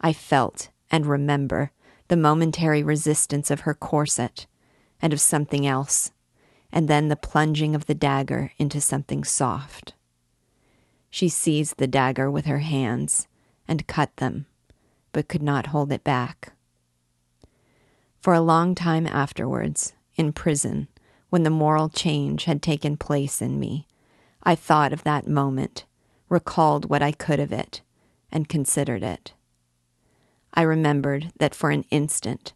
I felt and remember the momentary resistance of her corset and of something else, and then the plunging of the dagger into something soft. She seized the dagger with her hands and cut them, but could not hold it back. For a long time afterwards, in prison, when the moral change had taken place in me, I thought of that moment, recalled what I could of it, and considered it. I remembered that for an instant,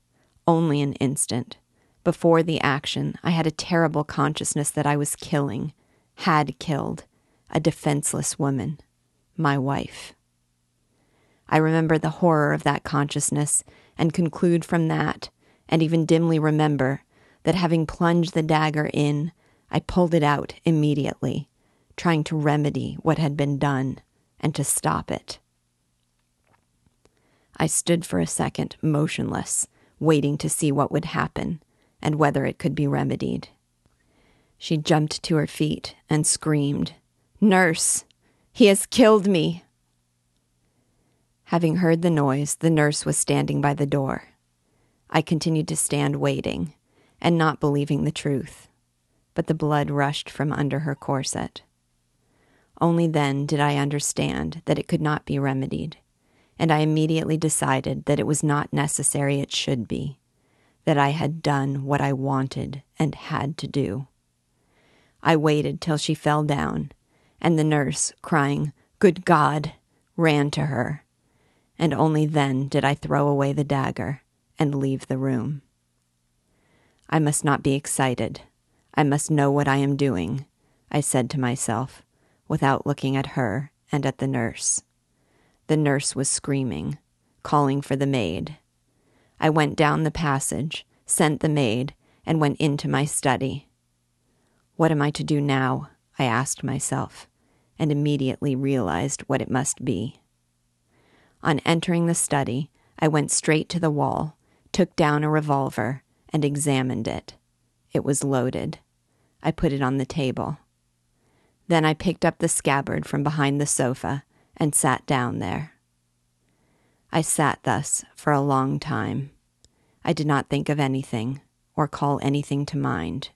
only an instant, before the action, I had a terrible consciousness that I was killing, had killed, a defenseless woman, my wife. I remember the horror of that consciousness and conclude from that and even dimly remember that having plunged the dagger in, I pulled it out immediately, trying to remedy what had been done and to stop it. I stood for a second motionless, waiting to see what would happen and whether it could be remedied. She jumped to her feet and screamed, Nurse, he has killed me. Having heard the noise, the nurse was standing by the door. I continued to stand waiting and not believing the truth, but the blood rushed from under her corset. Only then did I understand that it could not be remedied, and I immediately decided that it was not necessary it should be, that I had done what I wanted and had to do. I waited till she fell down, and the nurse, crying, Good God, ran to her, and only then did I throw away the dagger and leave the room. I must not be excited. I must know what I am doing, I said to myself, without looking at her and at the nurse. The nurse was screaming, calling for the maid. I went down the passage, sent the maid, and went into my study. What am I to do now? I asked myself, and immediately realized what it must be. On entering the study, I went straight to the wall took down a revolver, and examined it. It was loaded. I put it on the table. Then I picked up the scabbard from behind the sofa and sat down there. I sat thus for a long time. I did not think of anything or call anything to mind.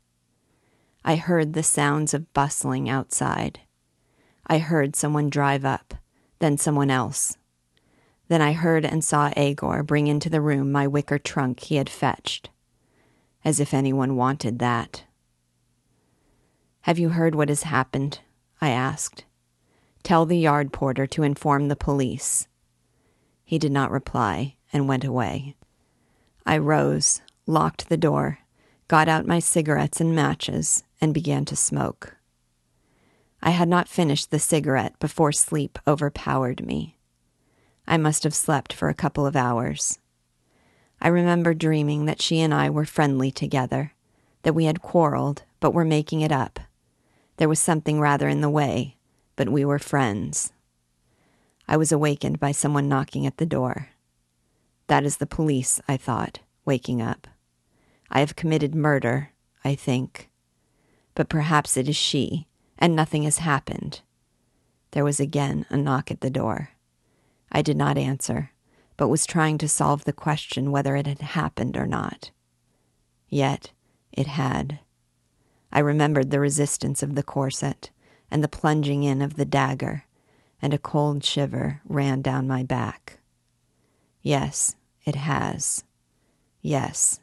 I heard the sounds of bustling outside. I heard someone drive up, then someone else, then I heard and saw Egor bring into the room my wicker trunk he had fetched. As if anyone wanted that. Have you heard what has happened? I asked. Tell the yard porter to inform the police. He did not reply and went away. I rose, locked the door, got out my cigarettes and matches, and began to smoke. I had not finished the cigarette before sleep overpowered me. I must have slept for a couple of hours. I remember dreaming that she and I were friendly together, that we had quarreled, but were making it up. There was something rather in the way, but we were friends. I was awakened by someone knocking at the door. That is the police, I thought, waking up. I have committed murder, I think. But perhaps it is she, and nothing has happened. There was again a knock at the door. I did not answer, but was trying to solve the question whether it had happened or not. Yet it had. I remembered the resistance of the corset and the plunging in of the dagger, and a cold shiver ran down my back. Yes, it has. Yes,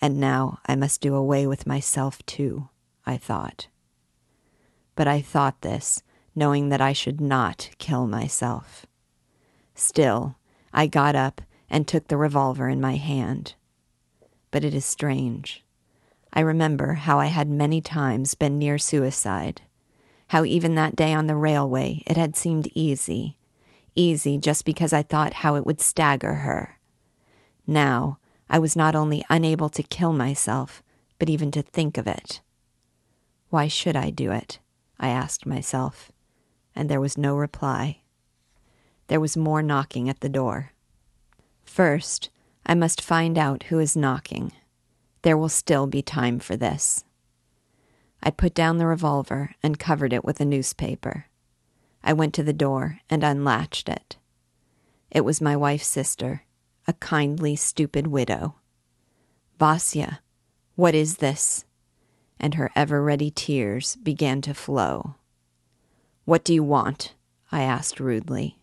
and now I must do away with myself too, I thought. But I thought this, knowing that I should not kill myself. Still, I got up and took the revolver in my hand. But it is strange. I remember how I had many times been near suicide, how even that day on the railway it had seemed easy, easy just because I thought how it would stagger her. Now, I was not only unable to kill myself, but even to think of it. Why should I do it? I asked myself, and there was no reply. There was more knocking at the door. First, I must find out who is knocking. There will still be time for this. I put down the revolver and covered it with a newspaper. I went to the door and unlatched it. It was my wife's sister, a kindly, stupid widow. Vasya, what is this? And her ever ready tears began to flow. What do you want? I asked rudely.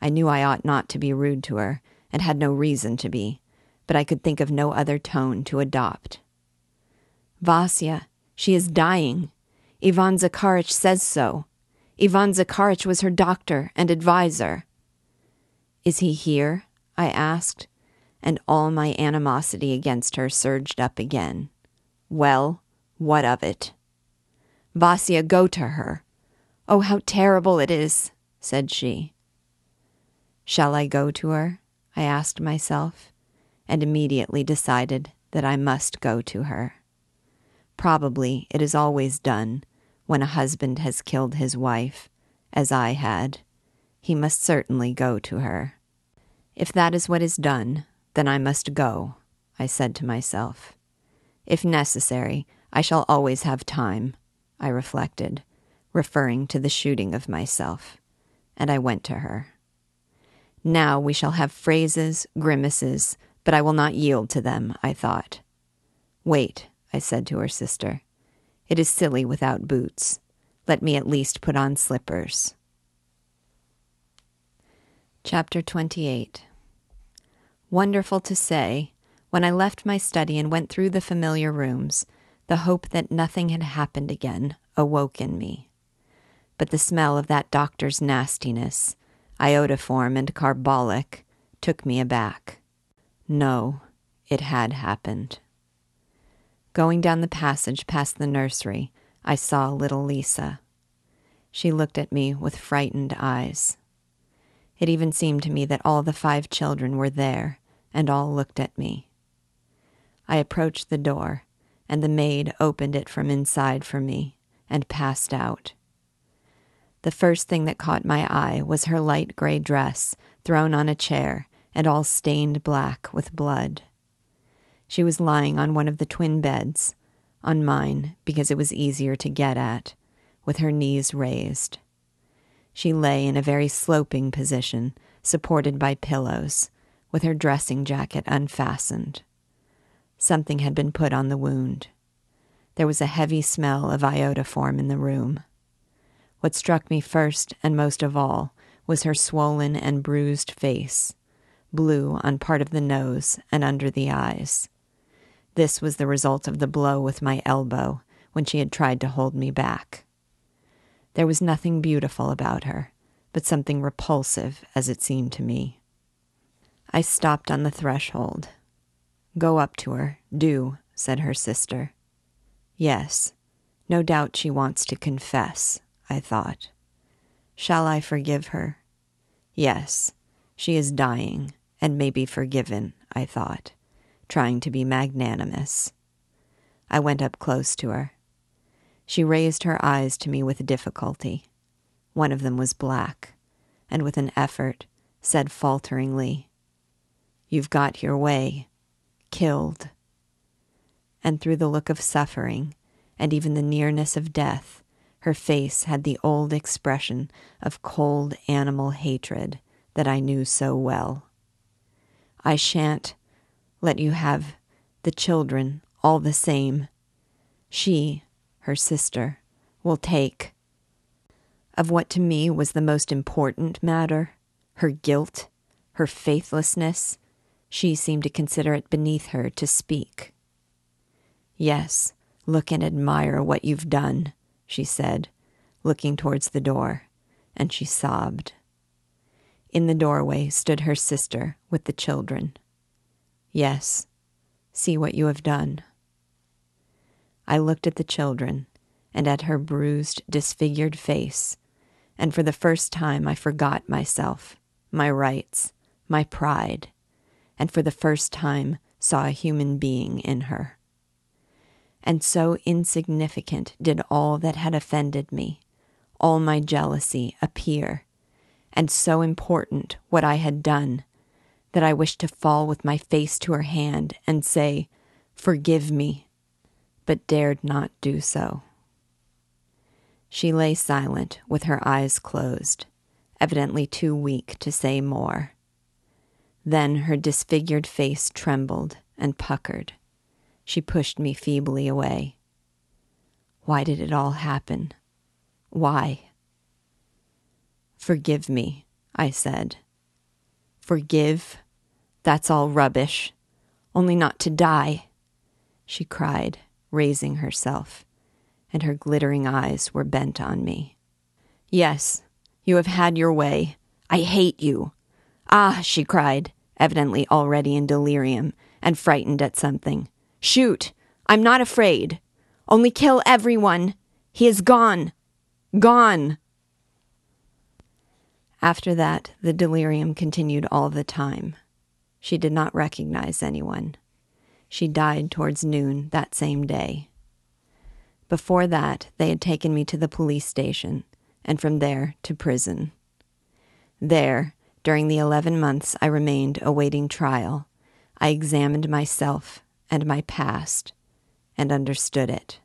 I knew I ought not to be rude to her, and had no reason to be, but I could think of no other tone to adopt. Vasya, she is dying. Ivan Zakharich says so. Ivan Zakharich was her doctor and adviser. Is he here? I asked, and all my animosity against her surged up again. Well, what of it? Vasya, go to her. Oh, how terrible it is, said she. Shall I go to her? I asked myself, and immediately decided that I must go to her. Probably it is always done when a husband has killed his wife, as I had. He must certainly go to her. If that is what is done, then I must go, I said to myself. If necessary, I shall always have time, I reflected, referring to the shooting of myself, and I went to her. Now we shall have phrases, grimaces, but I will not yield to them, I thought. Wait, I said to her sister. It is silly without boots. Let me at least put on slippers. Chapter 28 Wonderful to say, when I left my study and went through the familiar rooms, the hope that nothing had happened again awoke in me. But the smell of that doctor's nastiness, iodoform and carbolic, took me aback. No, it had happened. Going down the passage past the nursery, I saw little Lisa. She looked at me with frightened eyes. It even seemed to me that all the five children were there, and all looked at me. I approached the door, and the maid opened it from inside for me and passed out. The first thing that caught my eye was her light gray dress thrown on a chair and all stained black with blood. She was lying on one of the twin beds, on mine because it was easier to get at, with her knees raised. She lay in a very sloping position, supported by pillows, with her dressing jacket unfastened. Something had been put on the wound. There was a heavy smell of iodoform in the room. What struck me first and most of all was her swollen and bruised face, blue on part of the nose and under the eyes. This was the result of the blow with my elbow when she had tried to hold me back. There was nothing beautiful about her, but something repulsive, as it seemed to me. I stopped on the threshold. Go up to her, do, said her sister. Yes, no doubt she wants to confess, I thought. Shall I forgive her? Yes, she is dying and may be forgiven, I thought trying to be magnanimous. I went up close to her. She raised her eyes to me with difficulty. One of them was black. and with an effort said falteringly, You've got your way. Killed. And through the look of suffering, and even the nearness of death, her face had the old expression of cold animal hatred that I knew so well. I shan't let you have the children all the same. She, her sister, will take. Of what to me was the most important matter, her guilt, her faithlessness, she seemed to consider it beneath her to speak. Yes, look and admire what you've done, she said, looking towards the door, and she sobbed. In the doorway stood her sister with the children. Yes, see what you have done. I looked at the children and at her bruised, disfigured face, and for the first time I forgot myself, my rights, my pride, and for the first time saw a human being in her. And so insignificant did all that had offended me, all my jealousy appear, and so important what I had done, that I wished to fall with my face to her hand and say, Forgive me, but dared not do so. She lay silent with her eyes closed, evidently too weak to say more. Then her disfigured face trembled and puckered. She pushed me feebly away. Why did it all happen? Why? Forgive me, I said. Forgive? That's all rubbish. Only not to die, she cried, raising herself, and her glittering eyes were bent on me. Yes, you have had your way. I hate you. Ah, she cried, evidently already in delirium and frightened at something. Shoot! I'm not afraid. Only kill everyone. He is gone. Gone. After that, the delirium continued all the time. She did not recognize anyone. She died towards noon that same day. Before that, they had taken me to the police station, and from there to prison. There, during the 11 months I remained awaiting trial, I examined myself and my past and understood it.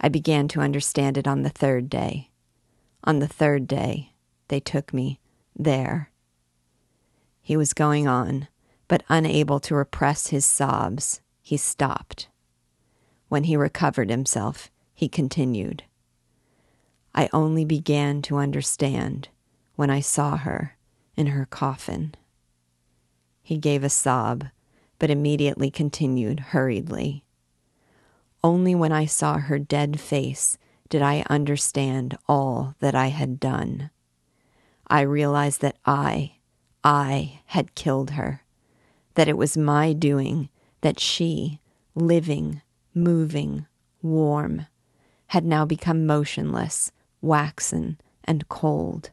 I began to understand it on the third day. On the third day, they took me there. He was going on, but unable to repress his sobs, he stopped. When he recovered himself, he continued. I only began to understand when I saw her in her coffin. He gave a sob, but immediately continued hurriedly. Only when I saw her dead face did I understand all that I had done. I realized that I, I had killed her, that it was my doing that she, living, moving, warm, had now become motionless, waxen, and cold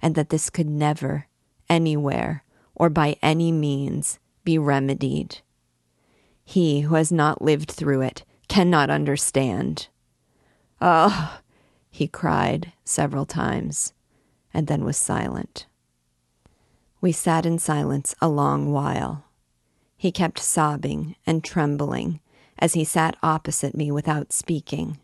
and that this could never, anywhere, or by any means be remedied. He who has not lived through it cannot understand. Oh, he cried several times, and then was silent. We sat in silence a long while. He kept sobbing and trembling as he sat opposite me without speaking.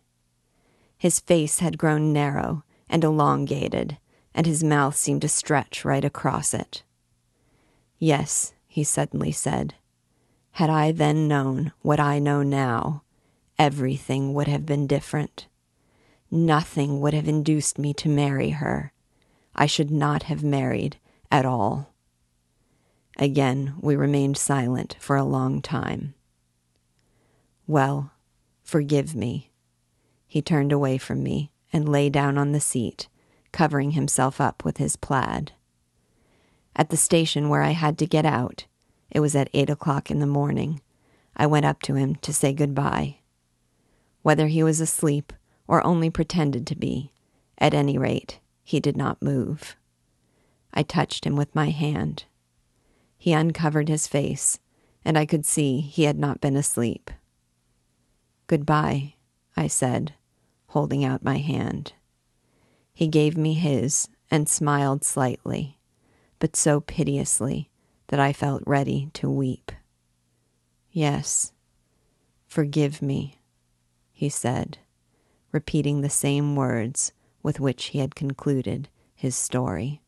His face had grown narrow and elongated, and his mouth seemed to stretch right across it. Yes, he suddenly said, had I then known what I know now, everything would have been different. Nothing would have induced me to marry her. I should not have married at all. Again, we remained silent for a long time. Well, forgive me. He turned away from me and lay down on the seat covering himself up with his plaid. At the station where I had to get out, it was at eight o'clock in the morning, I went up to him to say goodbye. Whether he was asleep or only pretended to be, at any rate, he did not move. I touched him with my hand. He uncovered his face, and I could see he had not been asleep. Goodbye, I said, holding out my hand. He gave me his and smiled slightly, but so piteously that I felt ready to weep. Yes, forgive me, he said, repeating the same words with which he had concluded his story.